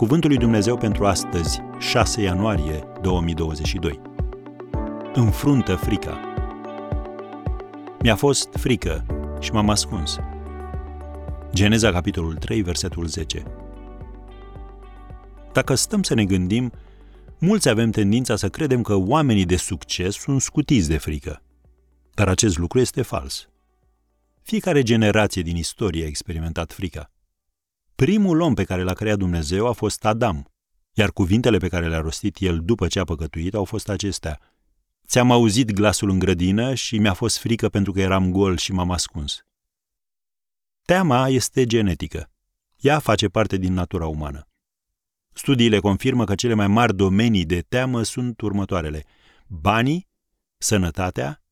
Cuvântul lui Dumnezeu pentru astăzi, 6 ianuarie 2022. Înfruntă frica. Mi-a fost frică și m-am ascuns. Geneza, capitolul 3, versetul 10. Dacă stăm să ne gândim, mulți avem tendința să credem că oamenii de succes sunt scutiți de frică. Dar acest lucru este fals. Fiecare generație din istorie a experimentat frica. Primul om pe care l-a creat Dumnezeu a fost Adam, iar cuvintele pe care le-a rostit el după ce a păcătuit au fost acestea. Ți-am auzit glasul în grădină și mi-a fost frică pentru că eram gol și m-am ascuns. Teama este genetică. Ea face parte din natura umană. Studiile confirmă că cele mai mari domenii de teamă sunt următoarele. Banii, sănătatea,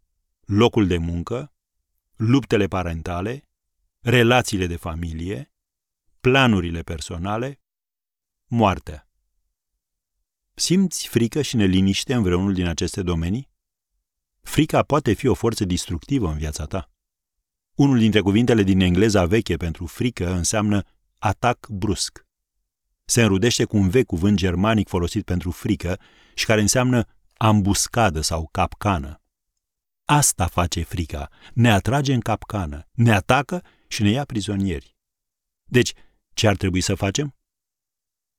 locul de muncă, luptele parentale, relațiile de familie, planurile personale, moartea. Simți frică și neliniște în vreunul din aceste domenii? Frica poate fi o forță distructivă în viața ta. Unul dintre cuvintele din engleza veche pentru frică înseamnă atac brusc. Se înrudește cu un vechi cuvânt germanic folosit pentru frică și care înseamnă ambuscadă sau capcană. Asta face frica, ne atrage în capcană, ne atacă și ne ia prizonieri. Deci, ce ar trebui să facem?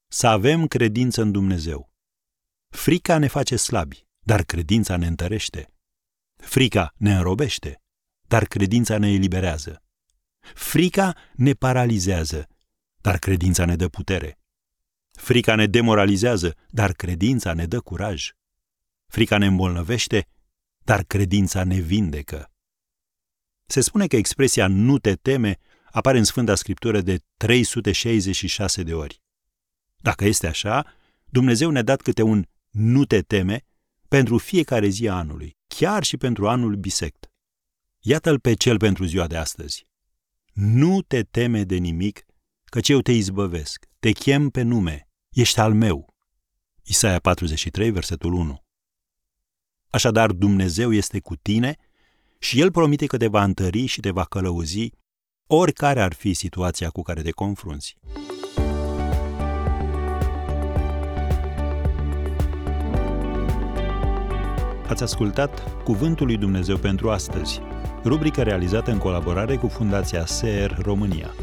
Să avem credință în Dumnezeu. Frica ne face slabi, dar credința ne întărește. Frica ne înrobește, dar credința ne eliberează. Frica ne paralizează, dar credința ne dă putere. Frica ne demoralizează, dar credința ne dă curaj. Frica ne îmbolnăvește, dar credința ne vindecă. Se spune că expresia nu te teme apare în Sfânta Scriptură de 366 de ori. Dacă este așa, Dumnezeu ne-a dat câte un nu te teme pentru fiecare zi a anului, chiar și pentru anul bisect. Iată-l pe cel pentru ziua de astăzi. Nu te teme de nimic, căci eu te izbăvesc, te chem pe nume, ești al meu. Isaia 43, versetul 1. Așadar, Dumnezeu este cu tine și El promite că te va întări și te va călăuzi oricare ar fi situația cu care te confrunți. Ați ascultat Cuvântul lui Dumnezeu pentru astăzi, rubrica realizată în colaborare cu Fundația SER România.